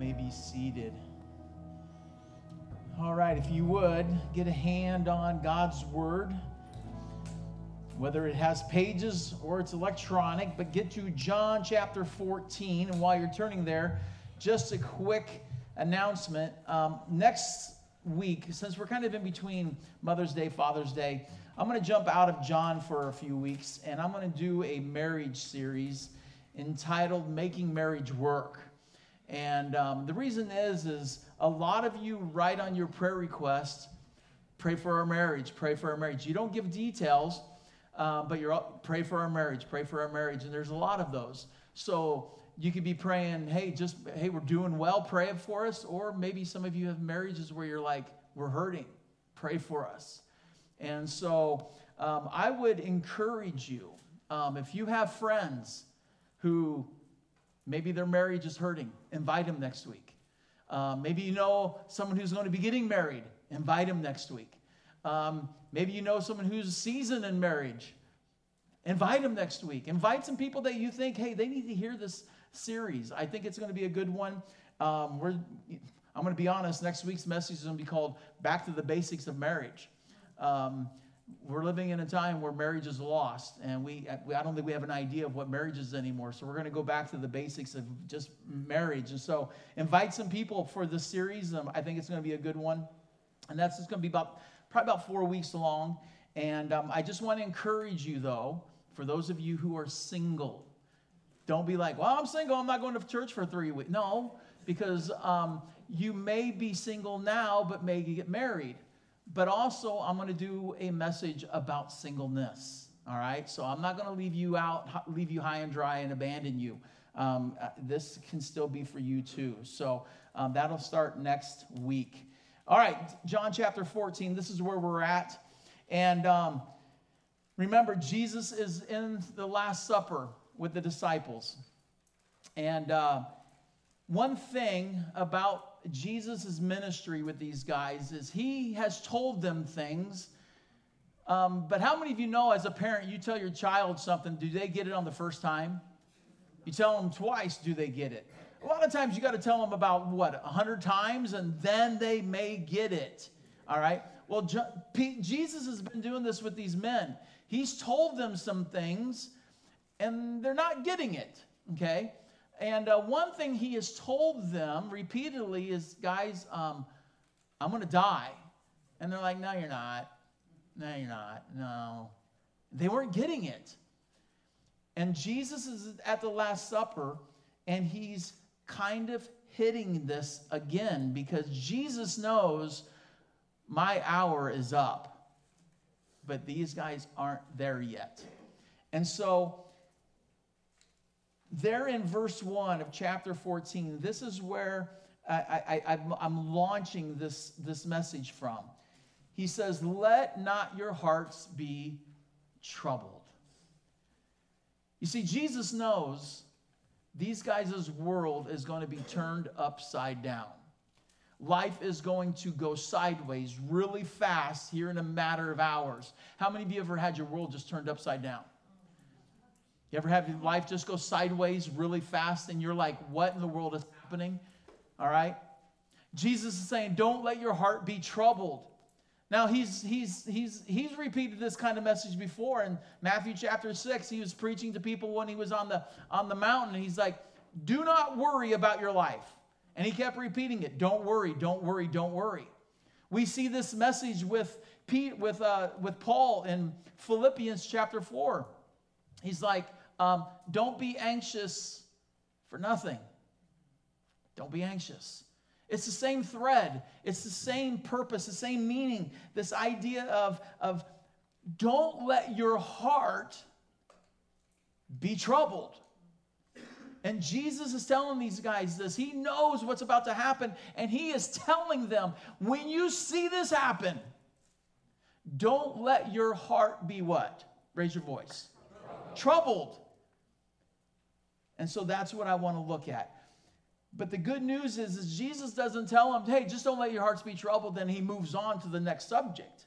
may be seated. All right, if you would, get a hand on God's Word, whether it has pages or it's electronic, but get to John chapter 14. And while you're turning there, just a quick announcement. Um, next week, since we're kind of in between Mother's Day, Father's Day, I'm going to jump out of John for a few weeks and I'm going to do a marriage series entitled Making Marriage Work. And um, the reason is, is a lot of you write on your prayer requests, pray for our marriage, pray for our marriage. You don't give details, uh, but you're pray for our marriage, pray for our marriage, and there's a lot of those. So you could be praying, hey, just hey, we're doing well, pray for us, or maybe some of you have marriages where you're like, we're hurting, pray for us. And so um, I would encourage you, um, if you have friends who maybe their marriage is hurting, invite them next week. Um, maybe you know someone who's going to be getting married, invite them next week. Um, maybe you know someone who's seasoned in marriage, invite them next week. Invite some people that you think, hey, they need to hear this series. I think it's going to be a good one. Um, we're, I'm going to be honest, next week's message is going to be called Back to the Basics of Marriage. Um, we're living in a time where marriage is lost, and we, I don't think we have an idea of what marriage is anymore. So we're going to go back to the basics of just marriage. And so invite some people for this series. Um, I think it's going to be a good one, and that's just going to be about probably about four weeks long. And um, I just want to encourage you, though, for those of you who are single, don't be like, "Well, I'm single. I'm not going to church for three weeks." No, because um, you may be single now, but may get married but also I'm going to do a message about singleness. All right, so I'm not going to leave you out, leave you high and dry, and abandon you. Um, uh, this can still be for you too. So um, that'll start next week. All right, John chapter 14. This is where we're at, and um, remember, Jesus is in the Last Supper with the disciples, and uh, one thing about Jesus' ministry with these guys is he has told them things. Um, but how many of you know, as a parent, you tell your child something, do they get it on the first time? You tell them twice, do they get it? A lot of times you got to tell them about what, a hundred times, and then they may get it. All right? Well, Jesus has been doing this with these men. He's told them some things, and they're not getting it. Okay? And uh, one thing he has told them repeatedly is, guys, um, I'm going to die. And they're like, no, you're not. No, you're not. No. They weren't getting it. And Jesus is at the Last Supper, and he's kind of hitting this again because Jesus knows my hour is up. But these guys aren't there yet. And so there in verse 1 of chapter 14, this is where I, am launching this, this message from. He says, Let not your hearts be troubled. You see, Jesus knows these guys' world is going to be turned upside down. Life is going to go sideways really fast here in a matter of hours. How many of you ever had your world just turned upside down? You ever have your life just go sideways really fast and you're like, what in the world is happening? All right? Jesus is saying, don't let your heart be troubled. Now, he's, he's, he's, he's repeated this kind of message before in Matthew chapter 6. He was preaching to people when he was on the, on the mountain. And he's like, do not worry about your life. And he kept repeating it don't worry, don't worry, don't worry. We see this message with, Pete, with, uh, with Paul in Philippians chapter 4. He's like, um, don't be anxious for nothing. Don't be anxious. It's the same thread, it's the same purpose, the same meaning. This idea of, of don't let your heart be troubled. And Jesus is telling these guys this. He knows what's about to happen, and He is telling them when you see this happen, don't let your heart be what? Raise your voice. Troubled. Troubled. And so that's what I want to look at. But the good news is, is Jesus doesn't tell them, hey, just don't let your hearts be troubled. Then he moves on to the next subject.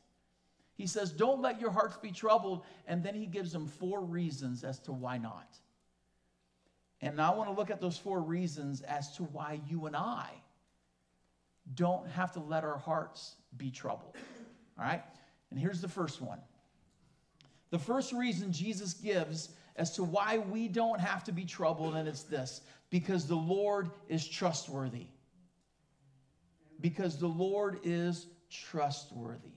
He says, don't let your hearts be troubled. And then he gives them four reasons as to why not. And I want to look at those four reasons as to why you and I don't have to let our hearts be troubled. All right? And here's the first one. The first reason Jesus gives as to why we don't have to be troubled, and it's this because the Lord is trustworthy. Because the Lord is trustworthy.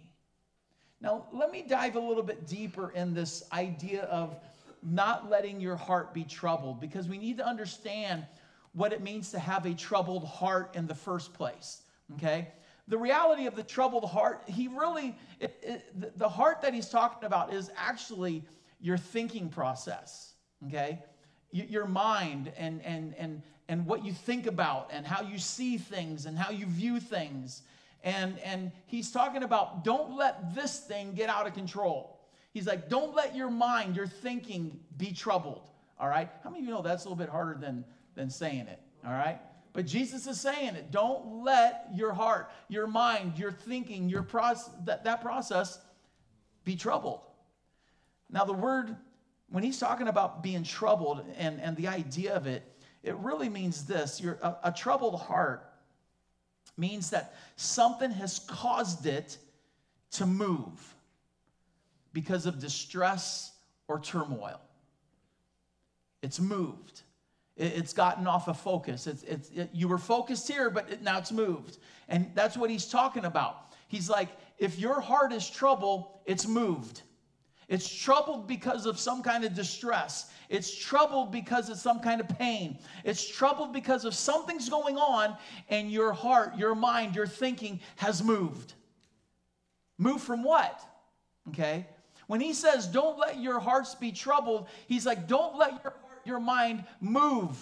Now, let me dive a little bit deeper in this idea of not letting your heart be troubled because we need to understand what it means to have a troubled heart in the first place. Okay? The reality of the troubled heart, he really, it, it, the heart that he's talking about is actually your thinking process. Okay? Your mind and, and, and, and what you think about and how you see things and how you view things. And, and he's talking about don't let this thing get out of control. He's like, don't let your mind, your thinking be troubled. All right? How many of you know that's a little bit harder than, than saying it? All right? But Jesus is saying it. Don't let your heart, your mind, your thinking, your process, that, that process be troubled. Now, the word, when he's talking about being troubled and, and the idea of it, it really means this You're, a, a troubled heart means that something has caused it to move because of distress or turmoil. It's moved. It's gotten off of focus. It's, it's, it, you were focused here, but it, now it's moved. And that's what he's talking about. He's like, if your heart is trouble, it's moved. It's troubled because of some kind of distress. It's troubled because of some kind of pain. It's troubled because of something's going on, and your heart, your mind, your thinking has moved. Move from what? Okay? When he says, don't let your hearts be troubled, he's like, don't let your heart, your mind move.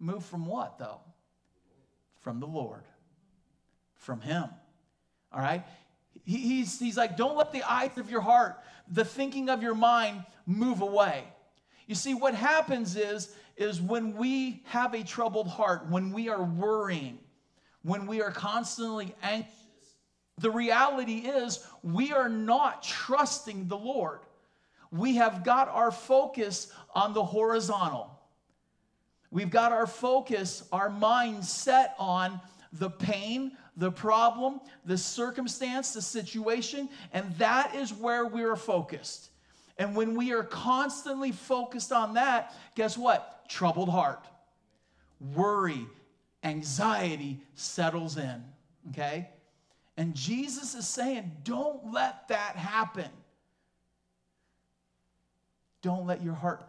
Move from what, though? From the Lord, from him. All right? He, he's, he's like, don't let the eyes of your heart, the thinking of your mind, move away. You see, what happens is, is when we have a troubled heart, when we are worrying, when we are constantly anxious, the reality is, we are not trusting the Lord. We have got our focus on the horizontal. We've got our focus, our mind set on the pain, the problem, the circumstance, the situation, and that is where we are focused. And when we are constantly focused on that, guess what? Troubled heart, worry, anxiety settles in. Okay? And Jesus is saying, don't let that happen. Don't let your heart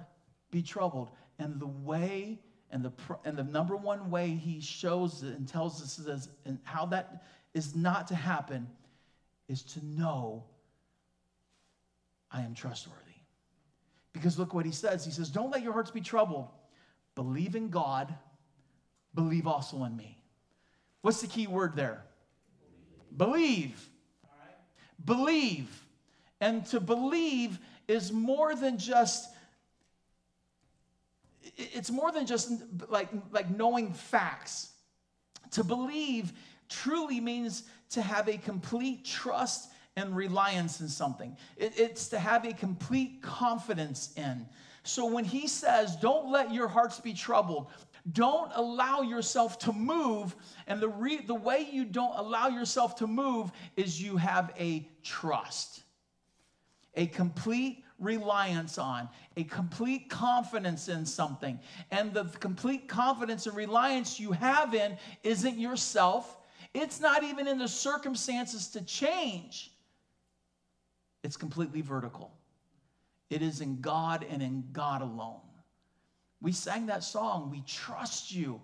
be troubled. And the way, and the, and the number one way he shows and tells us this, and how that is not to happen is to know I am trustworthy. Because look what he says. He says, Don't let your hearts be troubled. Believe in God, believe also in me. What's the key word there? Believe. Believe. And to believe is more than just it's more than just like, like knowing facts. To believe truly means to have a complete trust and reliance in something. It, it's to have a complete confidence in. So when he says, Don't let your hearts be troubled, don't allow yourself to move. And the, re- the way you don't allow yourself to move is you have a trust, a complete reliance on, a complete confidence in something. And the complete confidence and reliance you have in isn't yourself, it's not even in the circumstances to change. It's completely vertical. It is in God and in God alone. We sang that song, We Trust You.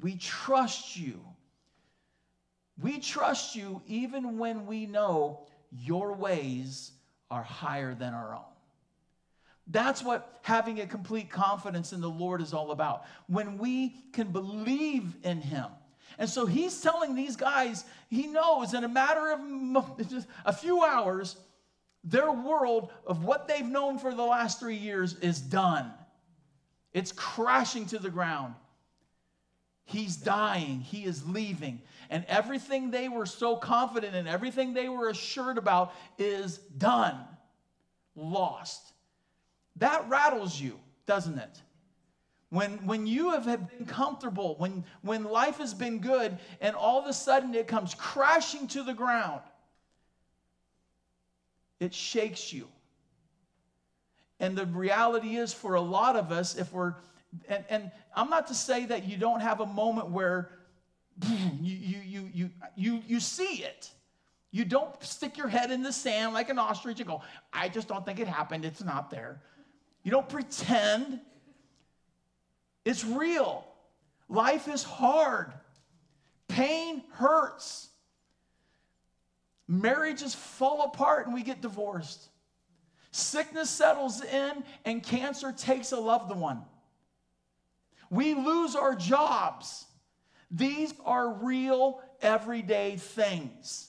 We trust you. We trust you even when we know your ways are higher than our own. That's what having a complete confidence in the Lord is all about. When we can believe in Him. And so He's telling these guys, He knows in a matter of a few hours, their world of what they've known for the last three years is done. It's crashing to the ground. He's dying. He is leaving. And everything they were so confident in, everything they were assured about is done, lost. That rattles you. doesn't it? When, when you have been comfortable, when, when life has been good, and all of a sudden it comes crashing to the ground, it shakes you. And the reality is, for a lot of us, if we're, and, and I'm not to say that you don't have a moment where you, you, you, you, you, you see it. You don't stick your head in the sand like an ostrich and go, I just don't think it happened. It's not there. You don't pretend. It's real. Life is hard. Pain hurts. Marriages fall apart and we get divorced. Sickness settles in and cancer takes a loved one. We lose our jobs. These are real, everyday things.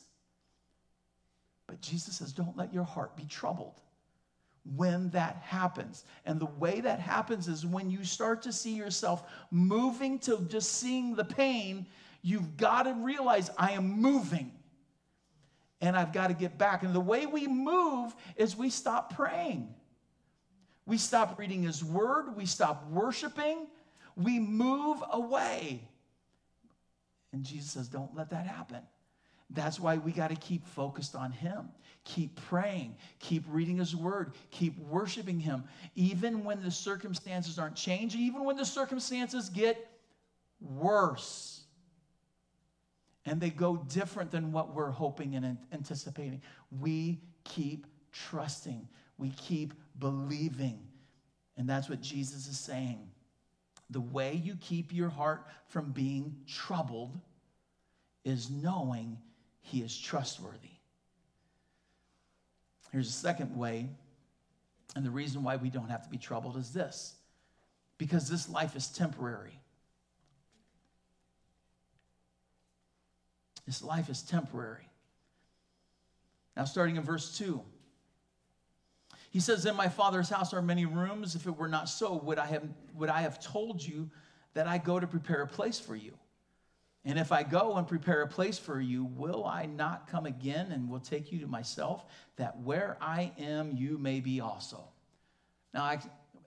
But Jesus says, don't let your heart be troubled when that happens. And the way that happens is when you start to see yourself moving to just seeing the pain, you've got to realize I am moving and I've got to get back. And the way we move is we stop praying. We stop reading his word, we stop worshiping, we move away. And Jesus says, Don't let that happen. That's why we got to keep focused on Him. Keep praying. Keep reading His Word. Keep worshiping Him. Even when the circumstances aren't changing, even when the circumstances get worse and they go different than what we're hoping and anticipating, we keep trusting. We keep believing. And that's what Jesus is saying. The way you keep your heart from being troubled is knowing he is trustworthy. Here's a second way, and the reason why we don't have to be troubled is this because this life is temporary. This life is temporary. Now, starting in verse 2, he says, In my father's house are many rooms. If it were not so, would I have, would I have told you that I go to prepare a place for you? And if I go and prepare a place for you, will I not come again and will take you to myself, that where I am, you may be also? Now, I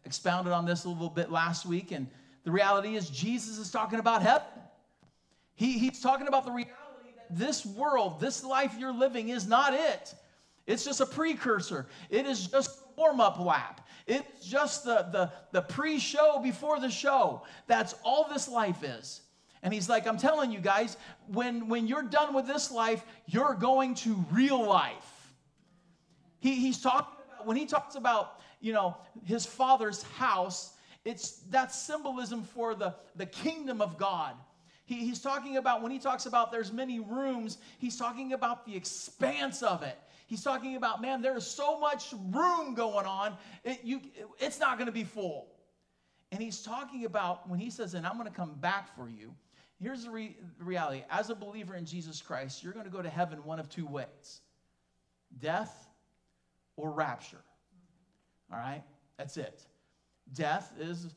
expounded on this a little bit last week, and the reality is Jesus is talking about heaven. He, he's talking about the reality that this world, this life you're living, is not it. It's just a precursor, it is just warm up lap. It's just the, the, the pre show before the show. That's all this life is. And he's like, I'm telling you guys, when, when you're done with this life, you're going to real life. He, he's talking when he talks about, you know, his father's house, it's that symbolism for the, the kingdom of God. He, he's talking about, when he talks about there's many rooms, he's talking about the expanse of it. He's talking about, man, there's so much room going on, it, you, it's not going to be full. And he's talking about, when he says, and I'm going to come back for you, Here's the re- reality as a believer in Jesus Christ, you're going to go to heaven one of two ways death or rapture. All right? That's it. Death is,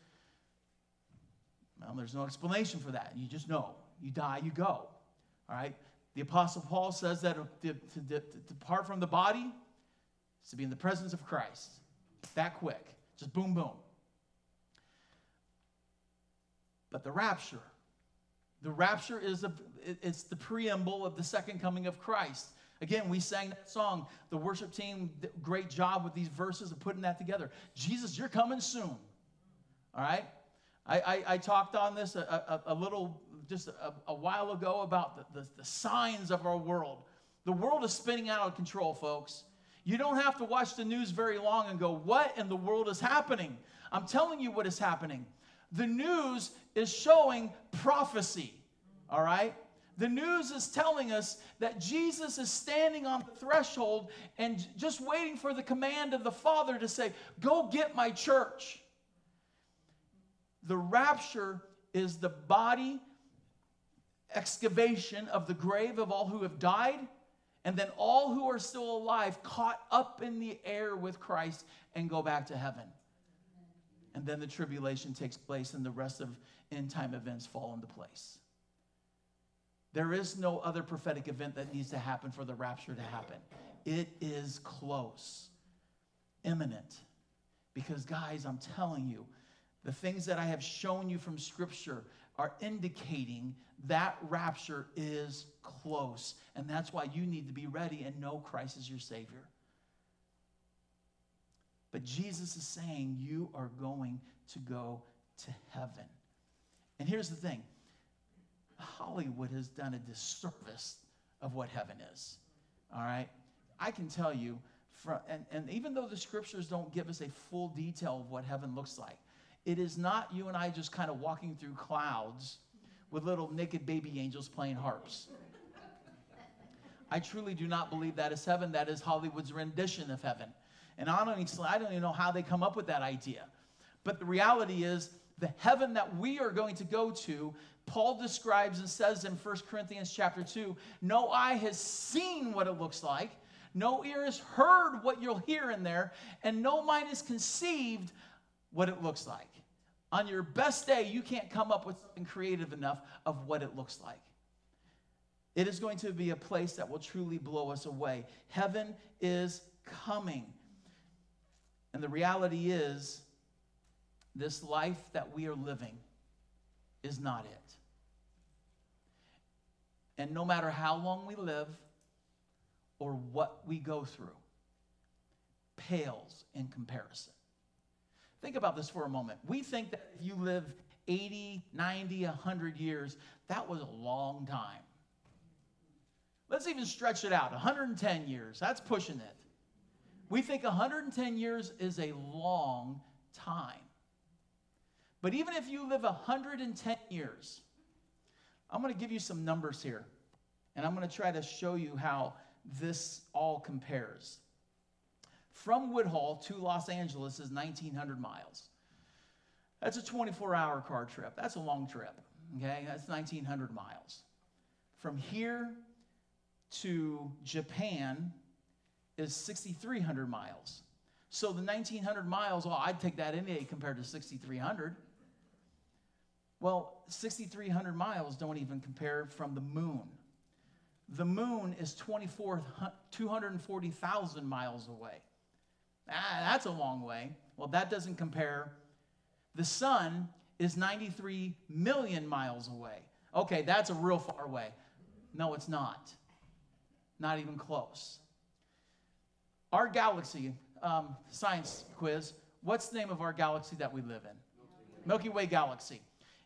well, there's no explanation for that. You just know. You die, you go. All right? The Apostle Paul says that to, to, to, to depart from the body is to be in the presence of Christ. That quick. Just boom, boom. But the rapture, the rapture is a, it's the preamble of the second coming of Christ. Again, we sang that song. The worship team, great job with these verses of putting that together. Jesus, you're coming soon. All right? I, I, I talked on this a, a, a little, just a, a, while ago about the, the, the signs of our world. The world is spinning out of control, folks. You don't have to watch the news very long and go, What in the world is happening? I'm telling you what is happening. The news is showing prophecy, all right? The news is telling us that Jesus is standing on the threshold and just waiting for the command of the Father to say, Go get my church. The rapture is the body excavation of the grave of all who have died, and then all who are still alive caught up in the air with Christ and go back to heaven and then the tribulation takes place and the rest of end time events fall into place. There is no other prophetic event that needs to happen for the rapture to happen. It is close, imminent. Because, guys, I'm telling you, the things that I have shown you from Scripture are indicating that rapture is close. And that's why you need to be ready and know Christ is your Savior. But Jesus is saying you are going to go to heaven. And here's the thing Hollywood has done a disservice of what heaven is. All right? I can tell you, from, and, and even though the scriptures don't give us a full detail of what heaven looks like, it is not you and I just kind of walking through clouds with little naked baby angels playing harps. I truly do not believe that is heaven. That is Hollywood's rendition of heaven. And I don't, even, I don't even know how they come up with that idea. But the reality is, the heaven that we are going to go to, Paul describes and says in 1 Corinthians chapter 2 no eye has seen what it looks like, no ear has heard what you'll hear in there, and no mind has conceived what it looks like. On your best day, you can't come up with something creative enough of what it looks like. It is going to be a place that will truly blow us away. Heaven is coming. And the reality is, this life that we are living is not it. And no matter how long we live or what we go through, pales in comparison. Think about this for a moment. We think that if you live 80, 90, 100 years, that was a long time. Let's even stretch it out 110 years. That's pushing it. We think 110 years is a long time. But even if you live 110 years, I'm going to give you some numbers here. And I'm going to try to show you how this all compares. From Woodhull to Los Angeles is 1,900 miles. That's a 24 hour car trip. That's a long trip. Okay, that's 1,900 miles. From here to Japan is 6,300 miles. So the 1,900 miles, well, I'd take that any day compared to 6,300. Well, 6,300 miles don't even compare from the moon. The moon is 240,000 miles away. Ah, that's a long way. Well, that doesn't compare. The sun is 93 million miles away. Okay, that's a real far away. No, it's not. Not even close. Our galaxy, um, science quiz, what's the name of our galaxy that we live in? Milky Way galaxy.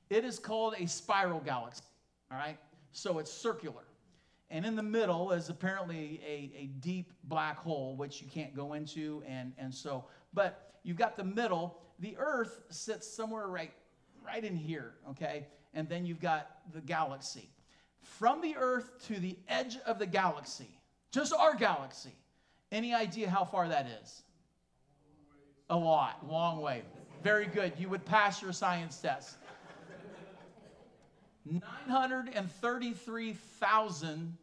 It is called a spiral galaxy, all right? So it's circular. And in the middle is apparently a, a deep black hole, which you can't go into. And, and so, but you've got the middle. The Earth sits somewhere right, right in here, okay? And then you've got the galaxy. From the Earth to the edge of the galaxy, just our galaxy, any idea how far that is? A lot, long way. Very good. You would pass your science test. 933,000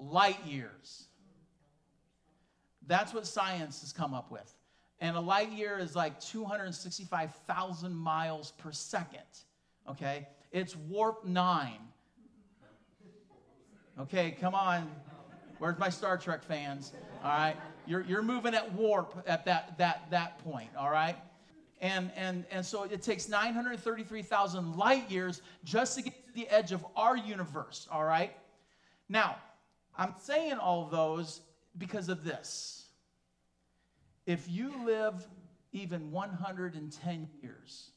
light years. That's what science has come up with. And a light year is like 265,000 miles per second. Okay? It's warp nine. Okay, come on. Where's my Star Trek fans? All right. You're, you're moving at warp at that, that, that point. All right. And, and, and so it takes 933,000 light years just to get to the edge of our universe. All right. Now, I'm saying all those because of this. If you live even 110 years,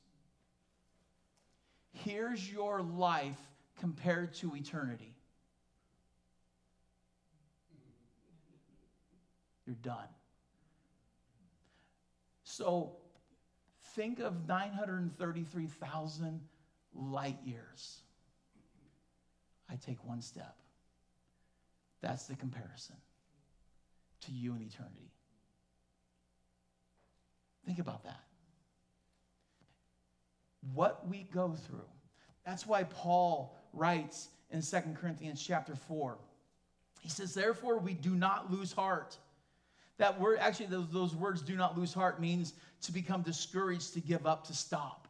here's your life compared to eternity. You're done. So think of 933,000 light years. I take one step. That's the comparison to you in eternity. Think about that. What we go through. That's why Paul writes in 2 Corinthians chapter 4. He says, Therefore, we do not lose heart. That word, actually, those, those words, do not lose heart, means to become discouraged, to give up, to stop.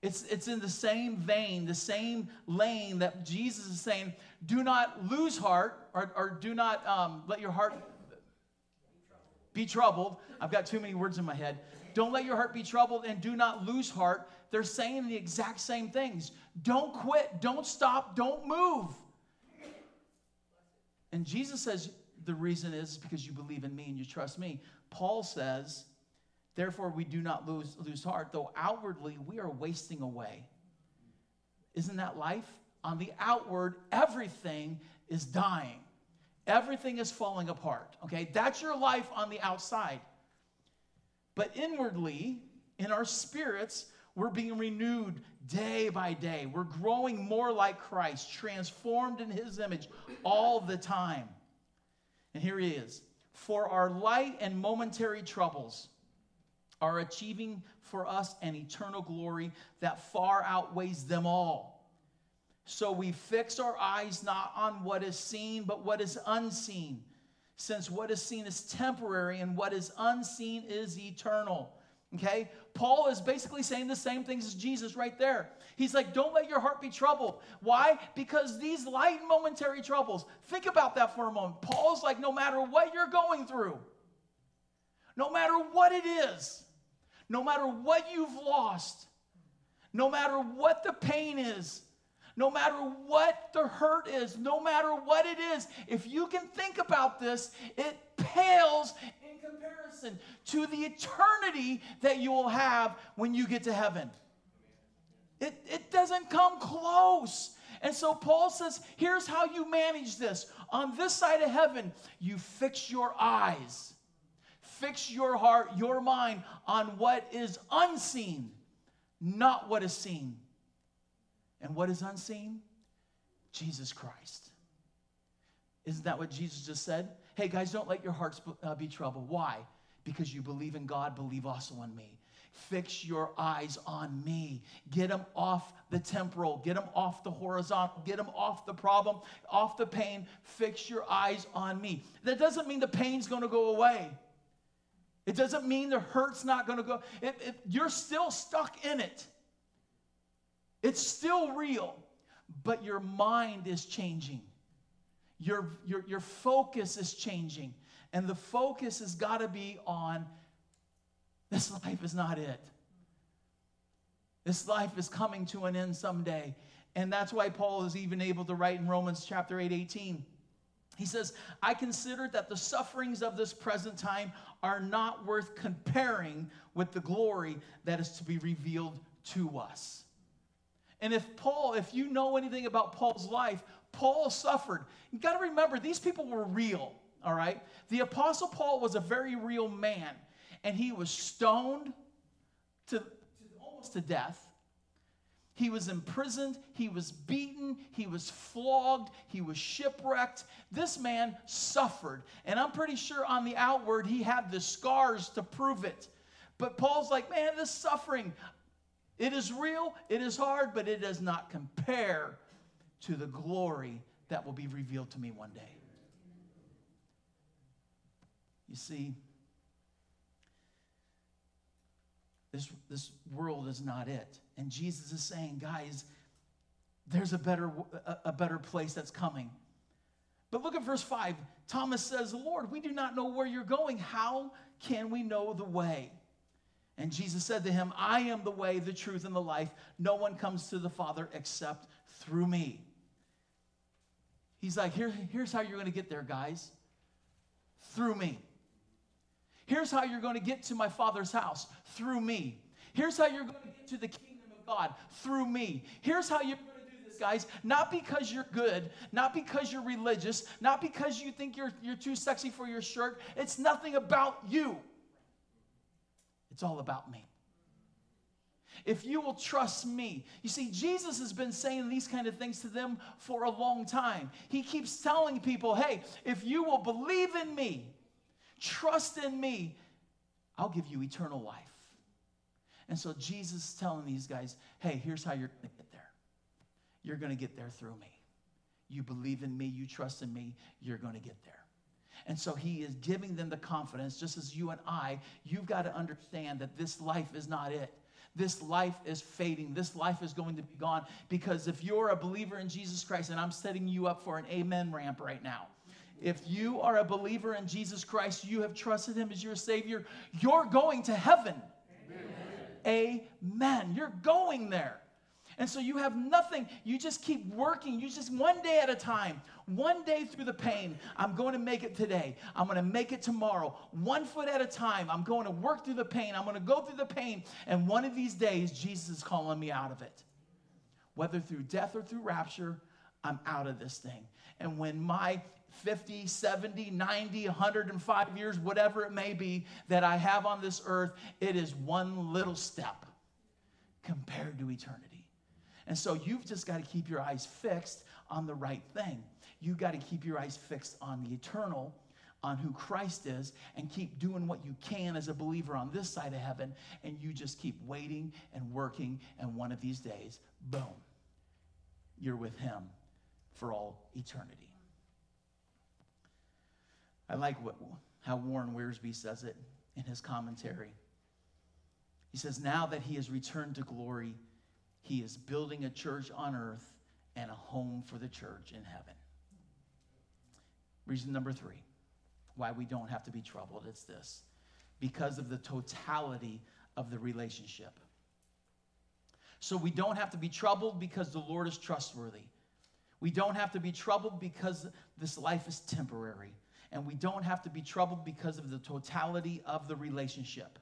It's, it's in the same vein, the same lane that Jesus is saying, do not lose heart or, or do not um, let your heart be troubled. I've got too many words in my head. don't let your heart be troubled and do not lose heart, they're saying the exact same things. Don't quit, don't stop, don't move. And Jesus says the reason is because you believe in me and you trust me. Paul says, therefore we do not lose, lose heart, though outwardly we are wasting away. Isn't that life? On the outward, everything is dying. Everything is falling apart. Okay? That's your life on the outside. But inwardly, in our spirits, we're being renewed day by day. We're growing more like Christ, transformed in his image all the time. And here he is. For our light and momentary troubles are achieving for us an eternal glory that far outweighs them all. So we fix our eyes not on what is seen, but what is unseen, since what is seen is temporary and what is unseen is eternal. Okay? Paul is basically saying the same things as Jesus right there. He's like, don't let your heart be troubled. Why? Because these light momentary troubles, think about that for a moment. Paul's like, no matter what you're going through, no matter what it is, no matter what you've lost, no matter what the pain is, no matter what the hurt is, no matter what it is, if you can think about this, it pales in comparison to the eternity that you will have when you get to heaven. It, it doesn't come close. And so Paul says, here's how you manage this. On this side of heaven, you fix your eyes, fix your heart, your mind on what is unseen, not what is seen. And what is unseen? Jesus Christ. Isn't that what Jesus just said? Hey, guys, don't let your hearts uh, be troubled. Why? Because you believe in God, believe also in me. Fix your eyes on me. Get them off the temporal. Get them off the horizontal. Get them off the problem, off the pain. Fix your eyes on me. That doesn't mean the pain's going to go away. It doesn't mean the hurt's not going to go. It, it, you're still stuck in it. It's still real, but your mind is changing. Your, your, your focus is changing. And the focus has got to be on this life is not it. This life is coming to an end someday. And that's why Paul is even able to write in Romans chapter 8 18. He says, I consider that the sufferings of this present time are not worth comparing with the glory that is to be revealed to us. And if Paul, if you know anything about Paul's life, Paul suffered. You got to remember, these people were real, all right? The Apostle Paul was a very real man, and he was stoned to, to almost to death. He was imprisoned, he was beaten, he was flogged, he was shipwrecked. This man suffered. And I'm pretty sure on the outward he had the scars to prove it. But Paul's like, man, this suffering, it is real, it is hard, but it does not compare to the glory that will be revealed to me one day. You see, this, this world is not it. And Jesus is saying, guys, there's a better, a, better place that's coming. But look at verse 5. Thomas says, Lord, we do not know where you're going. How can we know the way? And Jesus said to him, I am the way, the truth, and the life. No one comes to the Father except through me. He's like, Here, here's how you're going to get there, guys. Through me. Here's how you're going to get to my Father's house. Through me. Here's how you're going to get to the kingdom of God. Through me. Here's how you're going to do this, guys. Not because you're good, not because you're religious, not because you think you're, you're too sexy for your shirt. It's nothing about you. It's all about me. If you will trust me. You see, Jesus has been saying these kind of things to them for a long time. He keeps telling people, hey, if you will believe in me, trust in me, I'll give you eternal life. And so Jesus is telling these guys, hey, here's how you're going to get there. You're going to get there through me. You believe in me, you trust in me, you're going to get there. And so he is giving them the confidence, just as you and I, you've got to understand that this life is not it. This life is fading. This life is going to be gone. Because if you're a believer in Jesus Christ, and I'm setting you up for an amen ramp right now. If you are a believer in Jesus Christ, you have trusted him as your Savior, you're going to heaven. Amen. You're going there. And so you have nothing. You just keep working. You just one day at a time, one day through the pain. I'm going to make it today. I'm going to make it tomorrow. One foot at a time. I'm going to work through the pain. I'm going to go through the pain. And one of these days, Jesus is calling me out of it. Whether through death or through rapture, I'm out of this thing. And when my 50, 70, 90, 105 years, whatever it may be that I have on this earth, it is one little step compared to eternity. And so you've just got to keep your eyes fixed on the right thing. You've got to keep your eyes fixed on the eternal, on who Christ is, and keep doing what you can as a believer on this side of heaven. And you just keep waiting and working. And one of these days, boom, you're with Him for all eternity. I like what, how Warren Wiersbe says it in his commentary. He says, Now that he has returned to glory, he is building a church on earth and a home for the church in heaven. Reason number three why we don't have to be troubled it's this because of the totality of the relationship. So we don't have to be troubled because the Lord is trustworthy. We don't have to be troubled because this life is temporary. And we don't have to be troubled because of the totality of the relationship.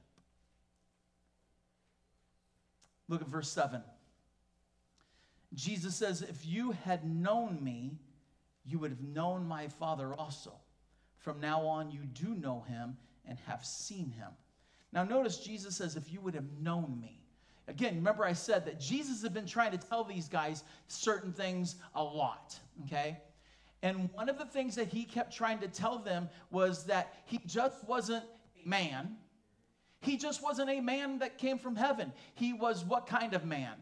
Look at verse 7. Jesus says, If you had known me, you would have known my Father also. From now on, you do know him and have seen him. Now, notice Jesus says, If you would have known me. Again, remember I said that Jesus had been trying to tell these guys certain things a lot, okay? And one of the things that he kept trying to tell them was that he just wasn't a man. He just wasn't a man that came from heaven. He was what kind of man?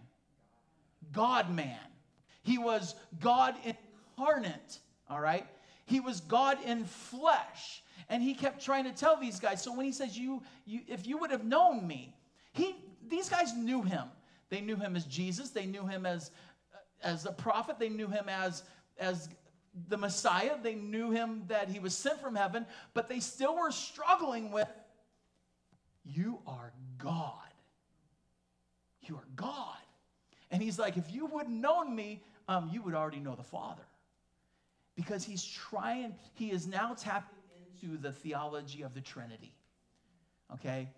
God man. He was God incarnate, all right? He was God in flesh. And he kept trying to tell these guys. So when he says, you, you if you would have known me, he, these guys knew him. They knew him as Jesus. They knew him as, as a prophet. They knew him as, as the Messiah. They knew him that he was sent from heaven. But they still were struggling with, you are God. You are God. And he's like, if you wouldn't known me, um, you would already know the Father. Because he's trying, he is now tapping into the theology of the Trinity. Okay?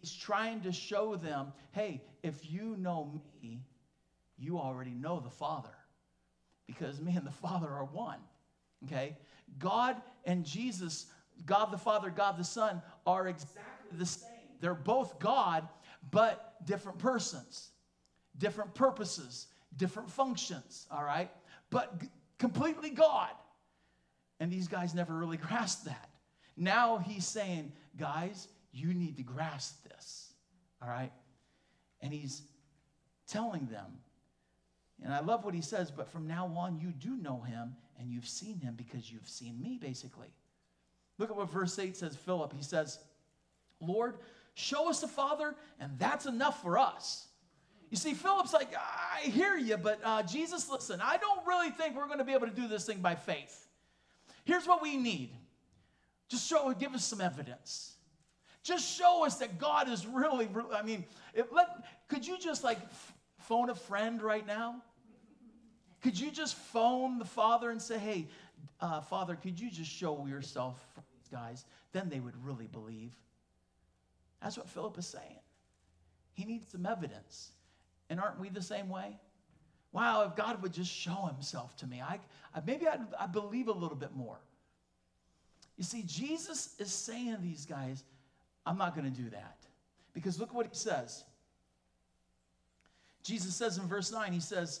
He's trying to show them, hey, if you know me, you already know the Father. Because me and the Father are one. Okay? God and Jesus, God the Father, God the Son, are exactly the same. They're both God, but different persons different purposes, different functions, all right? But g- completely God. And these guys never really grasped that. Now he's saying, guys, you need to grasp this, all right? And he's telling them, and I love what he says, but from now on, you do know him and you've seen him because you've seen me, basically. Look at what verse 8 says, Philip. He says, Lord, show us the Father, and that's enough for us. You see, Philip's like, I hear you, but uh, Jesus, listen, I don't really think we're going to be able to do this thing by faith. Here's what we need just show, give us some evidence. Just show us that God is really, I mean, let, could you just like phone a friend right now? Could you just phone the Father and say, hey, uh, Father, could you just show yourself for these guys? Then they would really believe. That's what Philip is saying. He needs some evidence. And aren't we the same way? Wow, if God would just show himself to me, I, I maybe I'd, i believe a little bit more. You see, Jesus is saying to these guys, I'm not going to do that. Because look what he says. Jesus says in verse 9, he says,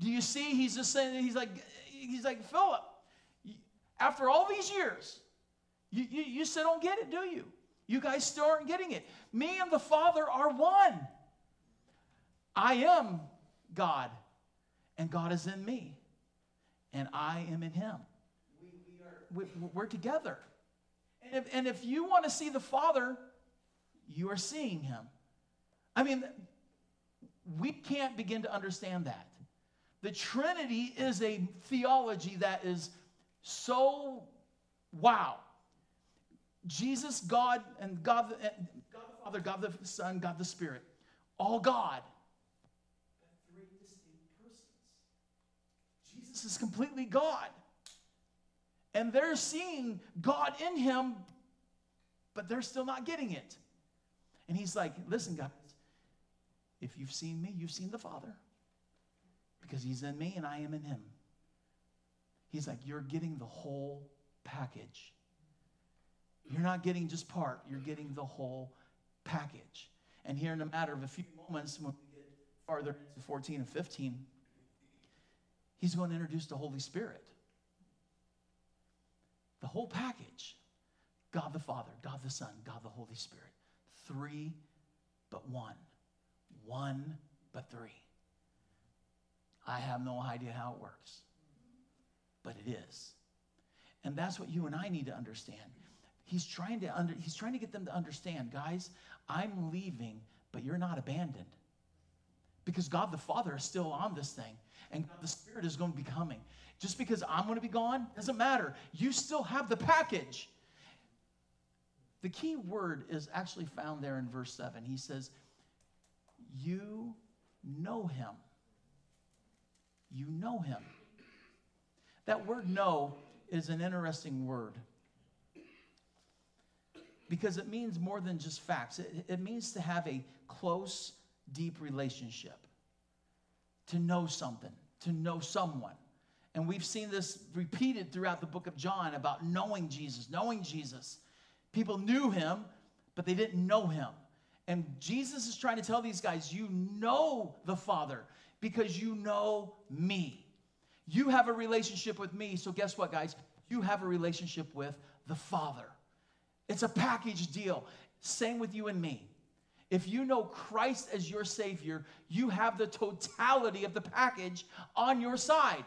Do you see? He's just saying, he's like, he's like, Philip, after all these years, you, you, you still don't get it, do you? You guys still aren't getting it. Me and the Father are one. I am God, and God is in me, and I am in him. We, we are, we, are together. And if, and if you want to see the Father, you are seeing him. I mean, we can't begin to understand that. The Trinity is a theology that is so wow. Jesus, God, and God, God the Father, God the Son, God the Spirit, all God. Three distinct persons. Jesus is completely God. And they're seeing God in him, but they're still not getting it. And he's like, listen, guys, if you've seen me, you've seen the Father because he's in me and I am in him. He's like, You're getting the whole package. You're not getting just part, you're getting the whole package. And here, in a matter of a few moments, when we get farther into 14 and 15, he's going to introduce the Holy Spirit. The whole package God the Father, God the Son, God the Holy Spirit. Three, but one. One, but three. I have no idea how it works, but it is. And that's what you and I need to understand. He's trying to under, he's trying to get them to understand, guys, I'm leaving, but you're not abandoned. Because God the Father is still on this thing, and God the Spirit is going to be coming. Just because I'm going to be gone doesn't matter. You still have the package. The key word is actually found there in verse 7. He says, You know him you know him. That word know is an interesting word because it means more than just facts, it, it means to have a close, deep relationship, to know something, to know someone. And we've seen this repeated throughout the book of John about knowing Jesus, knowing Jesus. People knew him, but they didn't know him. And Jesus is trying to tell these guys, you know the Father because you know me. You have a relationship with me. So, guess what, guys? You have a relationship with the Father. It's a package deal. Same with you and me. If you know Christ as your Savior, you have the totality of the package on your side.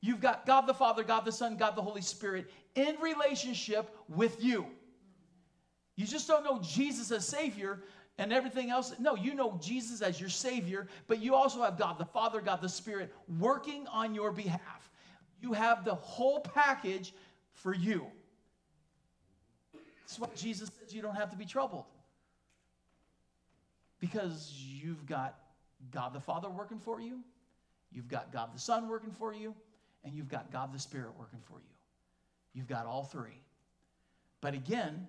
You've got God the Father, God the Son, God the Holy Spirit in relationship with you. You just don't know Jesus as Savior, and everything else. No, you know Jesus as your Savior, but you also have God the Father, God the Spirit working on your behalf. You have the whole package for you. That's why Jesus says you don't have to be troubled. Because you've got God the Father working for you, you've got God the Son working for you, and you've got God the Spirit working for you. You've got all three. But again,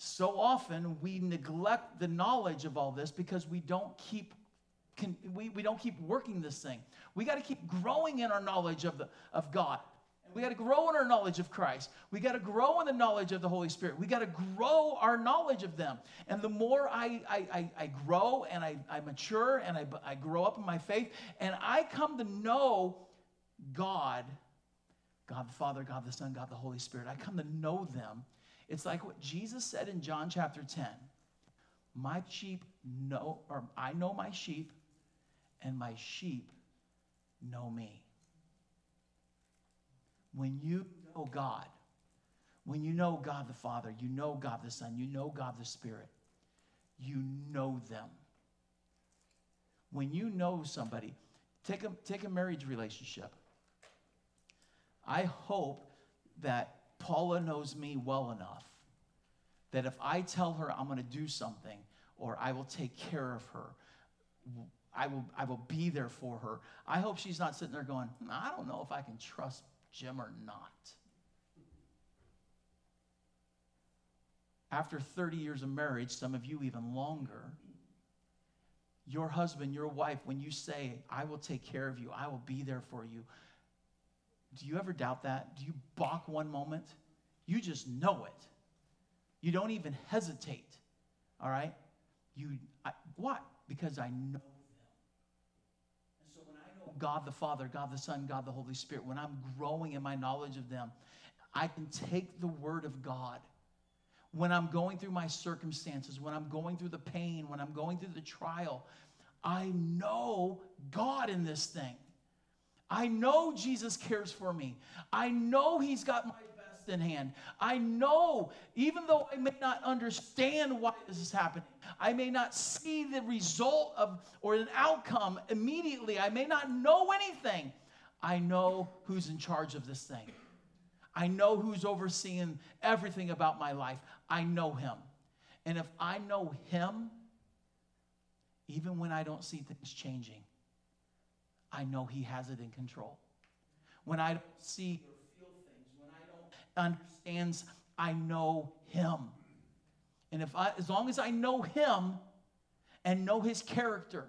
so often we neglect the knowledge of all this because we don't keep can, we, we don't keep working this thing. We got to keep growing in our knowledge of, the, of God. We got to grow in our knowledge of Christ. We got to grow in the knowledge of the Holy Spirit. We got to grow our knowledge of them. And the more I, I, I, I grow and I, I mature and I, I grow up in my faith and I come to know God, God the Father, God the Son, God the Holy Spirit, I come to know them it's like what Jesus said in John chapter 10 My sheep know, or I know my sheep, and my sheep know me. When you know God, when you know God the Father, you know God the Son, you know God the Spirit, you know them. When you know somebody, take a, take a marriage relationship. I hope that Paula knows me well enough that if I tell her I'm going to do something or I will take care of her, I will, I will be there for her. I hope she's not sitting there going, I don't know if I can trust Jim or not. After 30 years of marriage, some of you even longer, your husband, your wife, when you say, I will take care of you, I will be there for you, do you ever doubt that? Do you balk one moment? You just know it. You don't even hesitate. All right? You I, what? Because I know them. And so when I know God the Father, God the Son, God the Holy Spirit, when I'm growing in my knowledge of them, I can take the word of God when I'm going through my circumstances, when I'm going through the pain, when I'm going through the trial, I know God in this thing. I know Jesus cares for me. I know He's got my best in hand. I know, even though I may not understand why this is happening, I may not see the result of or an outcome immediately, I may not know anything. I know who's in charge of this thing. I know who's overseeing everything about my life. I know Him. And if I know Him, even when I don't see things changing, I know He has it in control. When I don't see or feel things, when I don't understand, I know Him. And if I, as long as I know Him and know His character,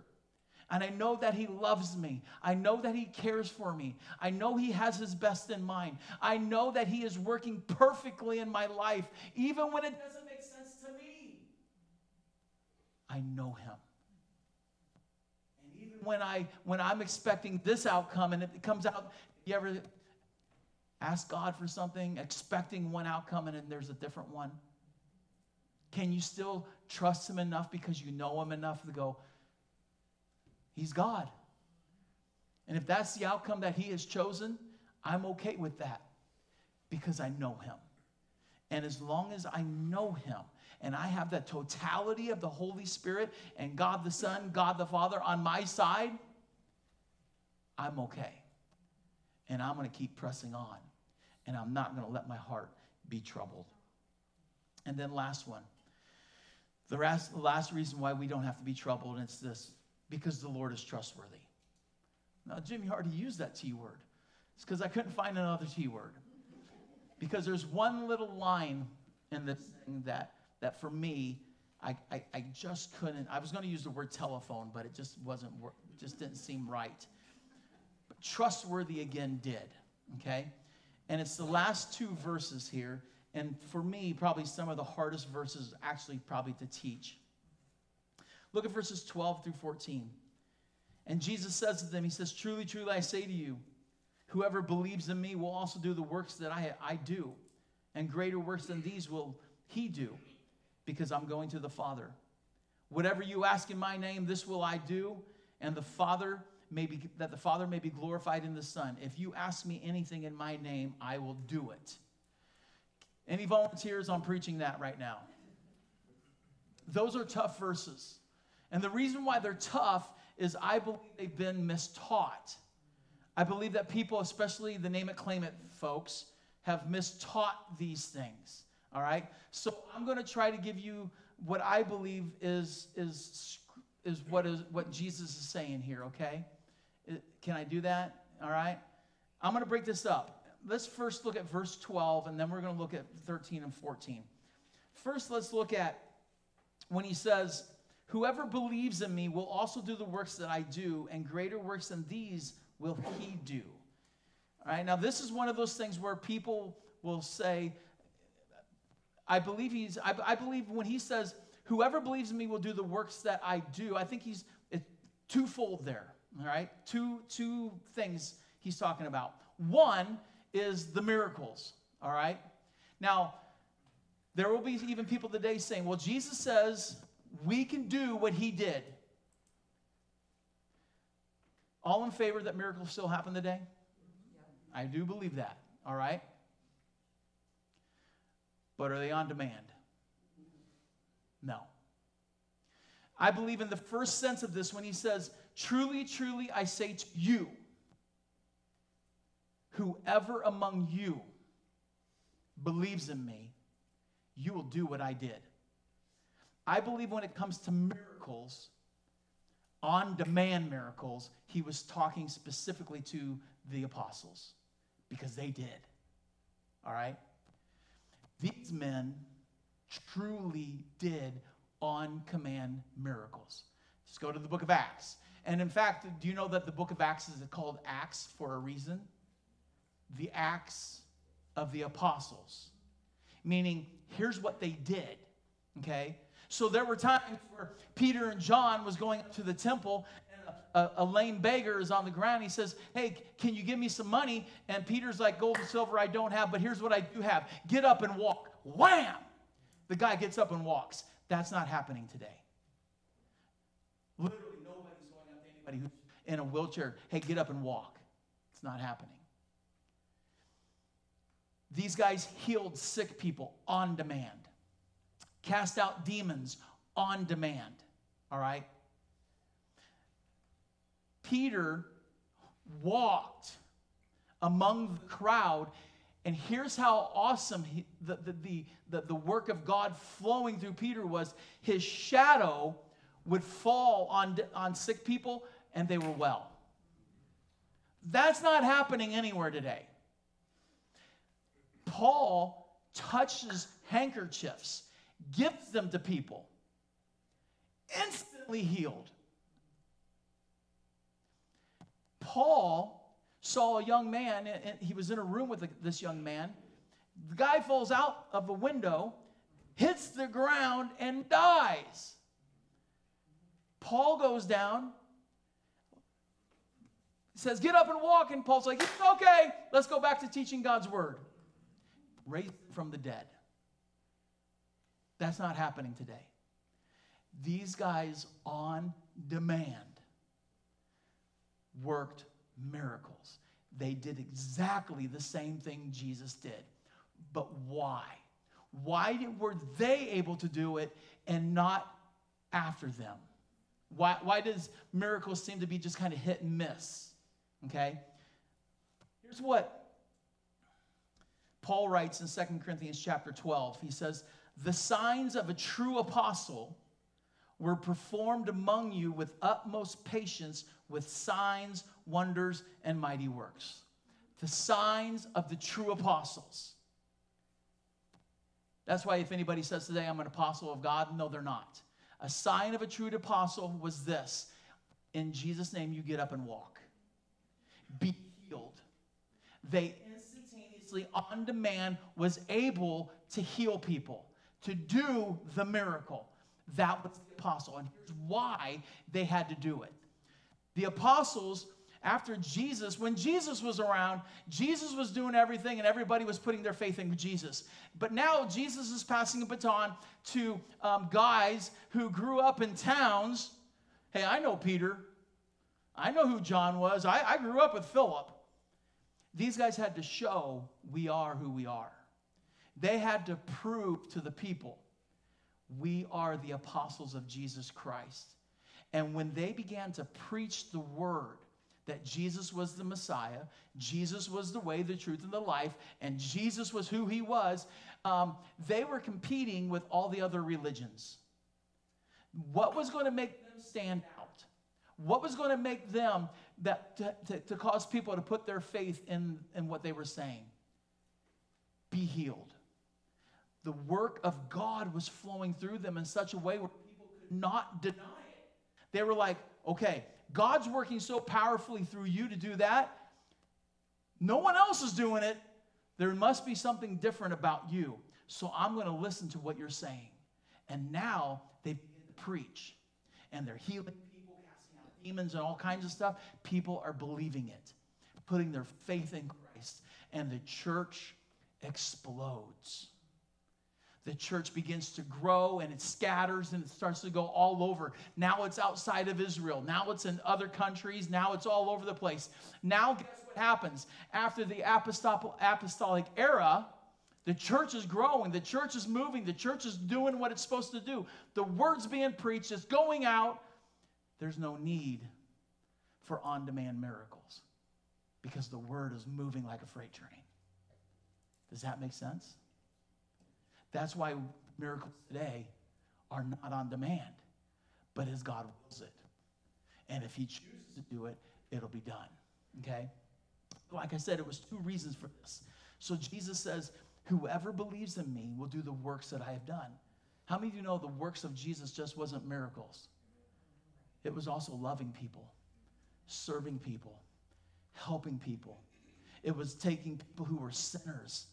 and I know that He loves me. I know that He cares for me. I know He has His best in mind. I know that He is working perfectly in my life, even when it doesn't make sense to me. I know Him when I when I'm expecting this outcome and it comes out, you ever ask God for something, expecting one outcome and then there's a different one? Can you still trust him enough because you know him enough to go, He's God. And if that's the outcome that he has chosen, I'm okay with that because I know him. And as long as I know him, and I have the totality of the Holy Spirit and God the Son, God the Father on my side, I'm okay. And I'm going to keep pressing on. And I'm not going to let my heart be troubled. And then, last one. The last, the last reason why we don't have to be troubled, and it's this because the Lord is trustworthy. Now, Jimmy Hardy used that T word. It's because I couldn't find another T word. Because there's one little line in this thing that that for me, I, I, I just couldn't. I was going to use the word telephone, but it just wasn't, just didn't seem right. But trustworthy again did, okay? And it's the last two verses here. And for me, probably some of the hardest verses actually probably to teach. Look at verses 12 through 14. And Jesus says to them, He says, Truly, truly, I say to you, whoever believes in me will also do the works that I, I do, and greater works than these will he do because I'm going to the Father. Whatever you ask in my name, this will I do, and the Father may be that the Father may be glorified in the Son. If you ask me anything in my name, I will do it. Any volunteers on preaching that right now? Those are tough verses. And the reason why they're tough is I believe they've been mistaught. I believe that people, especially the name it, claim it folks, have mistaught these things. All right? So I'm going to try to give you what I believe is, is, is, what, is what Jesus is saying here, okay? Can I do that? All right? I'm going to break this up. Let's first look at verse 12, and then we're going to look at 13 and 14. First, let's look at when he says, Whoever believes in me will also do the works that I do, and greater works than these will he do. All right, now this is one of those things where people will say, I believe he's, I, I believe when he says, whoever believes in me will do the works that I do, I think he's twofold there, all right? Two, two things he's talking about. One is the miracles, all right? Now, there will be even people today saying, well, Jesus says we can do what he did. All in favor that miracles still happen today? I do believe that, all right? But are they on demand? No. I believe in the first sense of this when he says, Truly, truly, I say to you, whoever among you believes in me, you will do what I did. I believe when it comes to miracles, on demand miracles, he was talking specifically to the apostles because they did. All right? These men truly did on command miracles. Just go to the book of Acts. And in fact, do you know that the book of Acts is called Acts for a reason? The Acts of the Apostles. Meaning, here's what they did, okay? So there were times where Peter and John was going up to the temple a, a, lame beggar is on the ground. He says, Hey, can you give me some money? And Peter's like, Gold and silver I don't have, but here's what I do have. Get up and walk. Wham! The guy gets up and walks. That's not happening today. Literally, nobody's going up to anybody who's in a wheelchair, hey, get up and walk. It's not happening. These guys healed sick people on demand, cast out demons on demand. All right? Peter walked among the crowd, and here's how awesome he, the, the, the, the, work of God flowing through Peter was his shadow would fall on, on sick people, and they were well. That's not happening anywhere today. Paul touches handkerchiefs, gives them to people, instantly healed. Paul saw a young man, and he was in a room with this young man. The guy falls out of a window, hits the ground, and dies. Paul goes down, says, Get up and walk. And Paul's like, Okay, let's go back to teaching God's word. Raised from the dead. That's not happening today. These guys on demand worked miracles. They did exactly the same thing Jesus did. But why? Why were they able to do it and not after them? Why, why does miracles seem to be just kind of hit and miss? Okay? Here's what Paul writes in 2 Corinthians chapter 12. He says, The signs of a true apostle were performed among you with utmost patience, with signs, wonders, and mighty works. The signs of the true apostles. That's why, if anybody says today, I'm an apostle of God, no, they're not. A sign of a true apostle was this In Jesus' name, you get up and walk. Be healed. They instantaneously, on demand, was able to heal people, to do the miracle. That was the apostle. And here's why they had to do it. The apostles, after Jesus, when Jesus was around, Jesus was doing everything and everybody was putting their faith in Jesus. But now Jesus is passing a baton to um, guys who grew up in towns. Hey, I know Peter. I know who John was. I, I grew up with Philip. These guys had to show we are who we are. They had to prove to the people we are the apostles of Jesus Christ. And when they began to preach the word that Jesus was the Messiah, Jesus was the way, the truth, and the life, and Jesus was who he was, um, they were competing with all the other religions. What was going to make them stand out? What was going to make them that to, to, to cause people to put their faith in, in what they were saying? Be healed the work of God was flowing through them in such a way where people could not deny. They were like, okay, God's working so powerfully through you to do that. No one else is doing it. There must be something different about you. So I'm going to listen to what you're saying. And now they preach. And they're healing people, casting out demons, and all kinds of stuff. People are believing it, putting their faith in Christ. And the church explodes the church begins to grow and it scatters and it starts to go all over. Now it's outside of Israel. Now it's in other countries. Now it's all over the place. Now, guess what happens? After the apostolic era, the church is growing, the church is moving, the church is doing what it's supposed to do. The word's being preached, it's going out. There's no need for on demand miracles because the word is moving like a freight train. Does that make sense? That's why miracles today are not on demand, but as God wills it. And if He chooses to do it, it'll be done. Okay? Like I said, it was two reasons for this. So Jesus says, Whoever believes in me will do the works that I have done. How many of you know the works of Jesus just wasn't miracles? It was also loving people, serving people, helping people. It was taking people who were sinners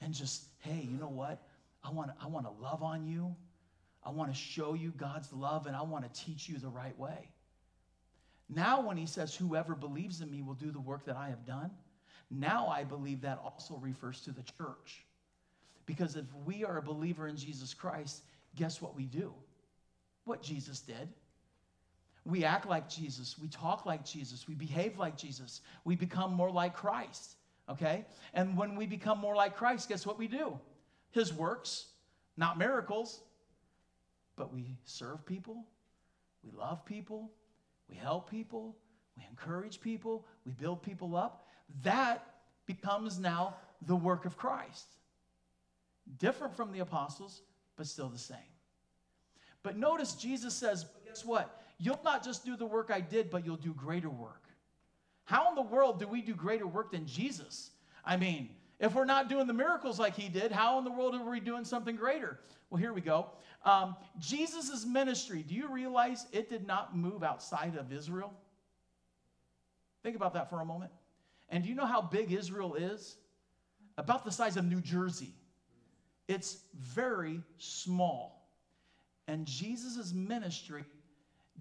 and just, hey, you know what? I want to I want to love on you. I want to show you God's love and I want to teach you the right way. Now, when he says, Whoever believes in me will do the work that I have done, now I believe that also refers to the church. Because if we are a believer in Jesus Christ, guess what we do? What Jesus did. We act like Jesus. We talk like Jesus. We behave like Jesus. We become more like Christ. Okay? And when we become more like Christ, guess what we do? His works, not miracles, but we serve people, we love people, we help people, we encourage people, we build people up. That becomes now the work of Christ. Different from the apostles, but still the same. But notice Jesus says, guess what? You'll not just do the work I did, but you'll do greater work. How in the world do we do greater work than Jesus? I mean, if we're not doing the miracles like he did, how in the world are we doing something greater? Well, here we go. Um, Jesus' ministry, do you realize it did not move outside of Israel? Think about that for a moment. And do you know how big Israel is? About the size of New Jersey. It's very small. And Jesus' ministry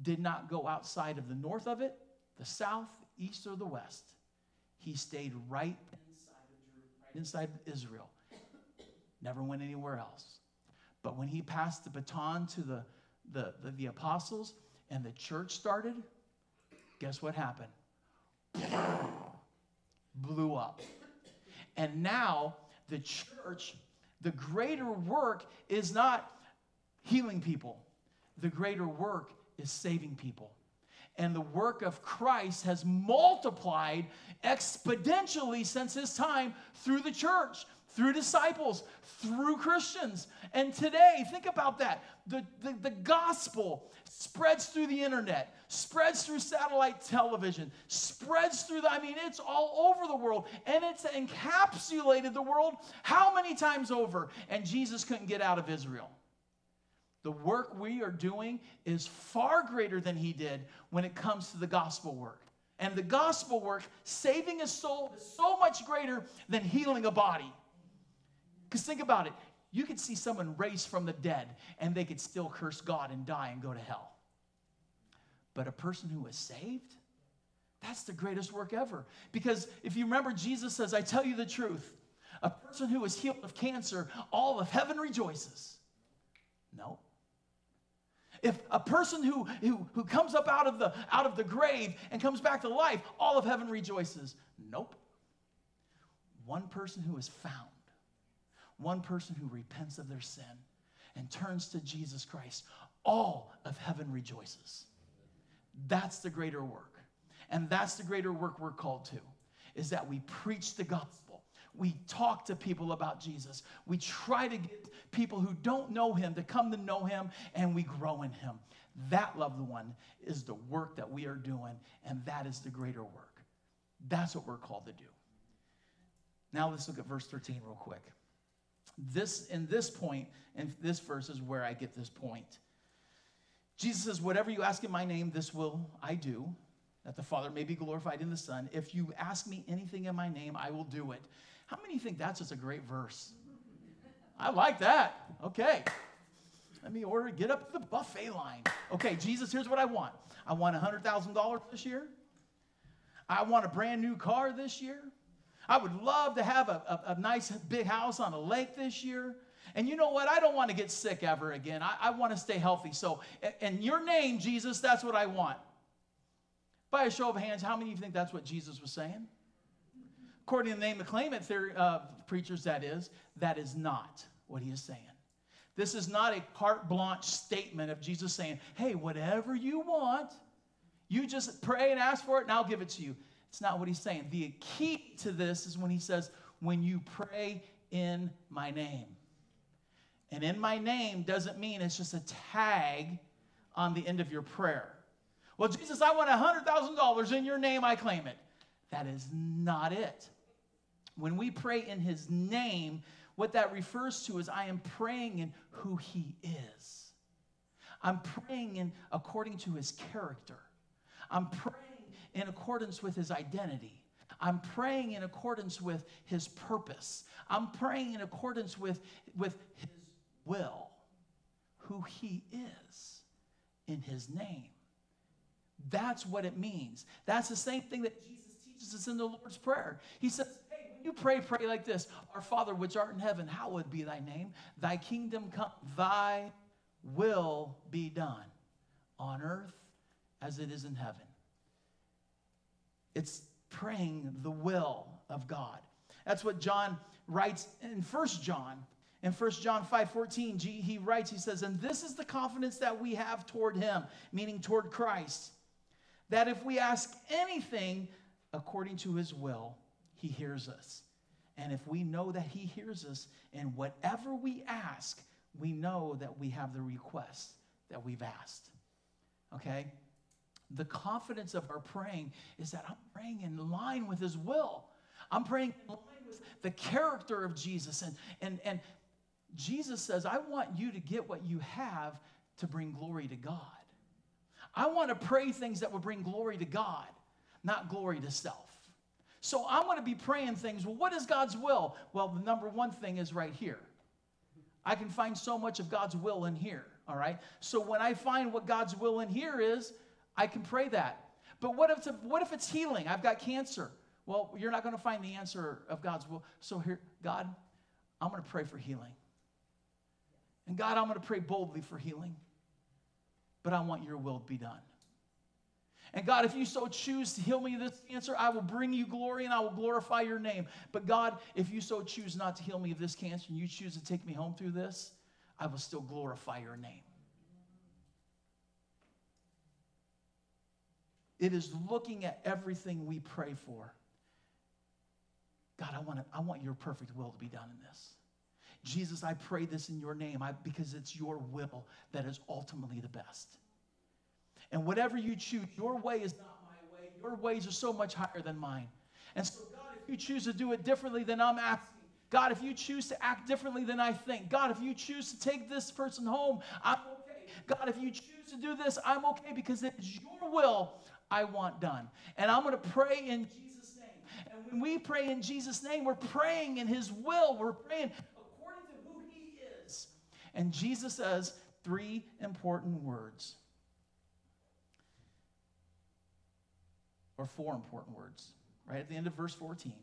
did not go outside of the north of it, the south, east, or the west. He stayed right inside, Israel. Never went anywhere else. But when he passed the baton to the, the, the, the apostles and the church started, guess what happened? Blew up. And now the church, the greater work is not healing people, the greater work is saving people. And the work of Christ has multiplied exponentially since his time through the church through disciples, through Christians. And today, think about that. The, the, the, gospel spreads through the internet, spreads through satellite television, spreads through the, I mean, it's all over the world. And it's encapsulated the world how many times over? And Jesus couldn't get out of Israel. The work we are doing is far greater than he did when it comes to the gospel work. And the gospel work, saving a soul, is so much greater than healing a body. Because think about it you could see someone raised from the dead and they could still curse God and die and go to hell. But a person who is saved, that's the greatest work ever. Because if you remember, Jesus says, I tell you the truth. A person who is healed of cancer, all of heaven rejoices. No. If a person who, who, who comes up out of, the, out of the grave and comes back to life, all of heaven rejoices. Nope. One person who is found one person who repents of their sin and turns to Jesus Christ, all of heaven rejoices. That's the greater work. And that's the greater work we're called to, is that we preach the gospel. We talk to people about Jesus. We try to get people who don't know him to come to know him, and we grow in him. That, loved one, is the work that we are doing, and that is the greater work. That's what we're called to do. Now let's look at verse 13 real quick. This, in this point, and this verse is where I get this point. Jesus says, Whatever you ask in my name, this will I do, that the Father may be glorified in the Son. If you ask me anything in my name, I will do it. How many think that's just a great verse? I like that. Okay. Let me order, get up to the buffet line. Okay, Jesus, here's what I want I want $100,000 this year. I want a brand new car this year. I would love to have a, a, a, nice big house on a lake this year. And you know what? I don't want to get sick ever again. I, I want to stay healthy. So, in your name, Jesus, that's what I want. By a show of hands, how many of you think that's what Jesus was saying? According to the name of claimant theory, uh, preachers, that is, that is not what he is saying. This is not a carte blanche statement of Jesus saying, hey, whatever you want, you just pray and ask for it, and I'll give it to you. It's not what he's saying. The key to this is when he says, when you pray in my name. And in my name doesn't mean it's just a tag on the end of your prayer. Well, Jesus, I want $100,000 in your name, I claim it. That is not it. When we pray in his name, what that refers to is I am praying in who he is. I'm praying in according to his character. I'm praying in accordance with his identity. I'm praying in accordance with his purpose. I'm praying in accordance with, with his will, who he is in his name. That's what it means. That's the same thing that Jesus teaches us in the Lord's Prayer. He says, you pray, pray like this Our Father, which art in heaven, hallowed be thy name. Thy kingdom come, thy will be done on earth as it is in heaven. It's praying the will of God. That's what John writes in First John. In 1 John 5 14, he writes, he says, And this is the confidence that we have toward him, meaning toward Christ, that if we ask anything according to his will, he hears us. And if we know that he hears us and whatever we ask, we know that we have the request that we've asked. Okay? The confidence of our praying is that I'm praying in line with his will. I'm praying in line with the character of Jesus. And, and, and Jesus says, I want you to get what you have to bring glory to God. I want to pray things that will bring glory to God, not glory to self. So I'm going to be praying things. Well, what is God's will? Well, the number one thing is right here. I can find so much of God's will in here, all right? So when I find what God's will in here is, I can pray that. But what if it's, what if it's healing? I've got cancer. Well, you're not going to find the answer of God's will. So here, God, I'm going to pray for healing. And God, I'm going to pray boldly for healing. But I want your will to be done. And God, if you so choose to heal me of this cancer, I will bring you glory and I will glorify your name. But God, if you so choose not to heal me of this cancer and you choose to take me home through this, I will still glorify your name. It is looking at everything we pray for. God, I want, to, I want your perfect will to be done in this. Jesus, I pray this in your name I, because it's your will that is ultimately the best. And whatever you choose, your way is not my way. Your ways are so much higher than mine. And so, God, if you choose to do it differently than I'm asking, God, if you choose to act differently than I think, God, if you choose to take this person home, I'm okay. God, if you choose to do this, I'm okay because it is your will I want done. And I'm going to pray in Jesus' name. And when we pray in Jesus' name, we're praying in His will. We're praying according to who He is. And Jesus says three important words or four important words, right at the end of verse 14.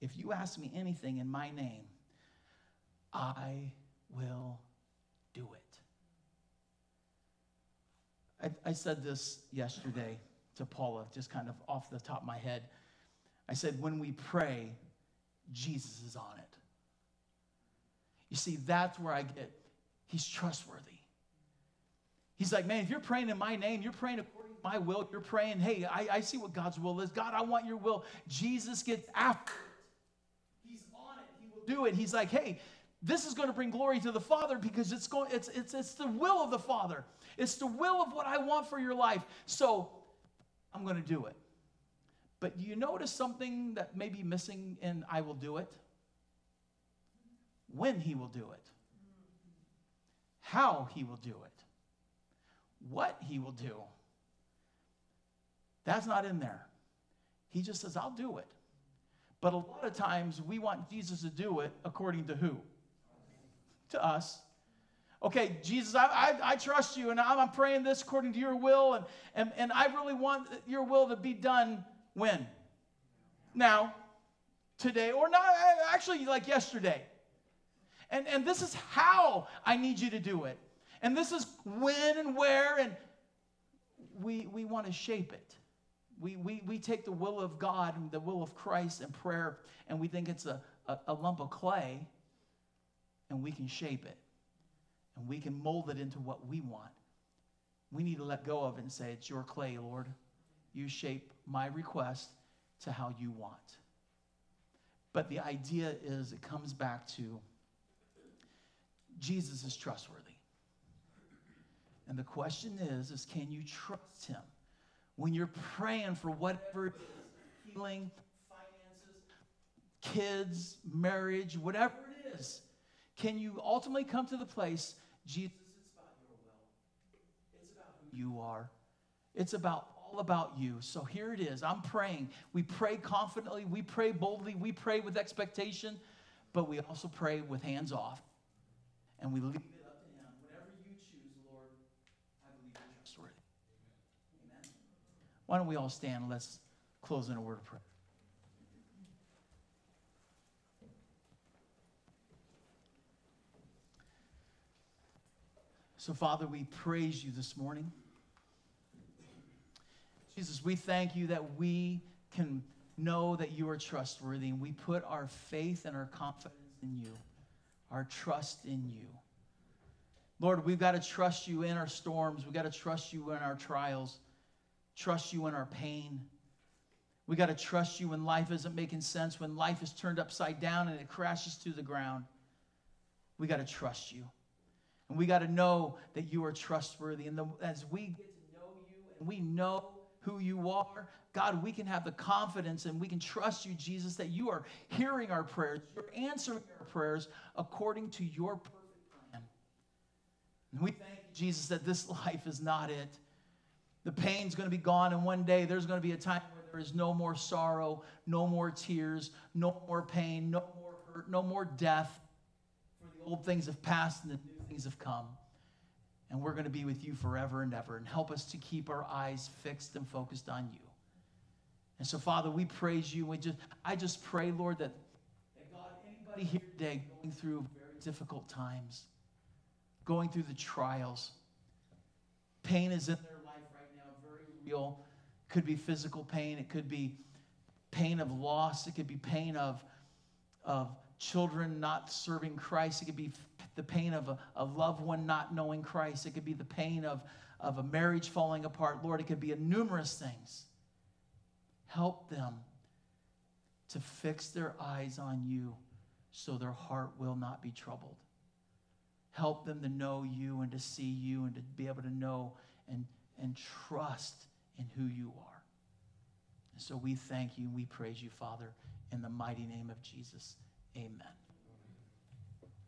If you ask me anything in my name, I will do it. I, I, said this yesterday to Paula, just kind of off the top of my head. I said, when we pray, Jesus is on it. You see, that's where I get, he's trustworthy. He's like, man, if you're praying in my name, you're praying my will. You're praying, hey, I, I see what God's will is. God, I want your will. Jesus gets after it. He's on it. He will do it. He's like, hey, this is going to bring glory to the Father because it's going, it's, it's, it's the will of the Father. It's the will of what I want for your life. So I'm going to do it. But do you notice something that may be missing in I will do it? When he will do it. How he will do it. What he will do. That's not in there. He just says, I'll do it. But a lot of times we want Jesus to do it according to who? To us. Okay, Jesus, I, I, I trust you, and I'm, I'm, praying this according to your will, and, and, and I really want your will to be done when? Now, today, or not actually like yesterday. And, and this is how I need you to do it. And this is when and where, and we, we want to shape it. We, we, we take the will of God and the will of Christ and prayer, and we think it's a, a, a lump of clay, and we can shape it. And we can mold it into what we want. We need to let go of it and say, It's your clay, Lord. You shape my request to how you want. But the idea is it comes back to Jesus is trustworthy. And the question is, is can you trust him? When you're praying for whatever it is healing, finances, kids, marriage, whatever it is, can you ultimately come to the place, Jesus, it's about your will. It's about who you are. It's about all about you. So here it is. I'm praying. We pray confidently, we pray boldly, we pray with expectation, but we also pray with hands off. And we leave Why don't we all stand? Let's close in a word of prayer. So, Father, we praise you this morning. Jesus, we thank you that we can know that you are trustworthy and we put our faith and our confidence in you, our trust in you. Lord, we've got to trust you in our storms. We've got to trust you in our trials, trust you in our pain. We got to trust you when life isn't making sense, when life is turned upside down and it crashes to the ground. We got to trust you. And we got to know that you are trustworthy. And the, as we get to know you and we know who you are, God, we can have the confidence and we can trust you, Jesus, that you are hearing our prayers, you're answering our prayers according to your perfect plan. And we thank you, Jesus, that this life is not it. The pain's going to be gone, and one day there's going to be a time where there is no more sorrow, no more tears, no more pain, no more hurt, no more death. For the old things have passed and the new things have come and we're going to be with you forever and ever. And help us to keep our eyes fixed and focused on you. And so, Father, we praise you. We just, I just pray, Lord, that, that God, anybody here today going through very difficult times, going through the trials, pain is in their real. Could be physical pain. It could be pain of loss. It could be pain of, of children not serving Christ. It could be the pain of a, a loved one not knowing Christ. It could be the pain of, of a marriage falling apart. Lord, it could be a numerous things. Help them to fix their eyes on you so their heart will not be troubled. Help them to know you and to see you and to be able to know and, and trust in who you are. And so we thank you and we praise you, Father, in the mighty name of Jesus. Amen.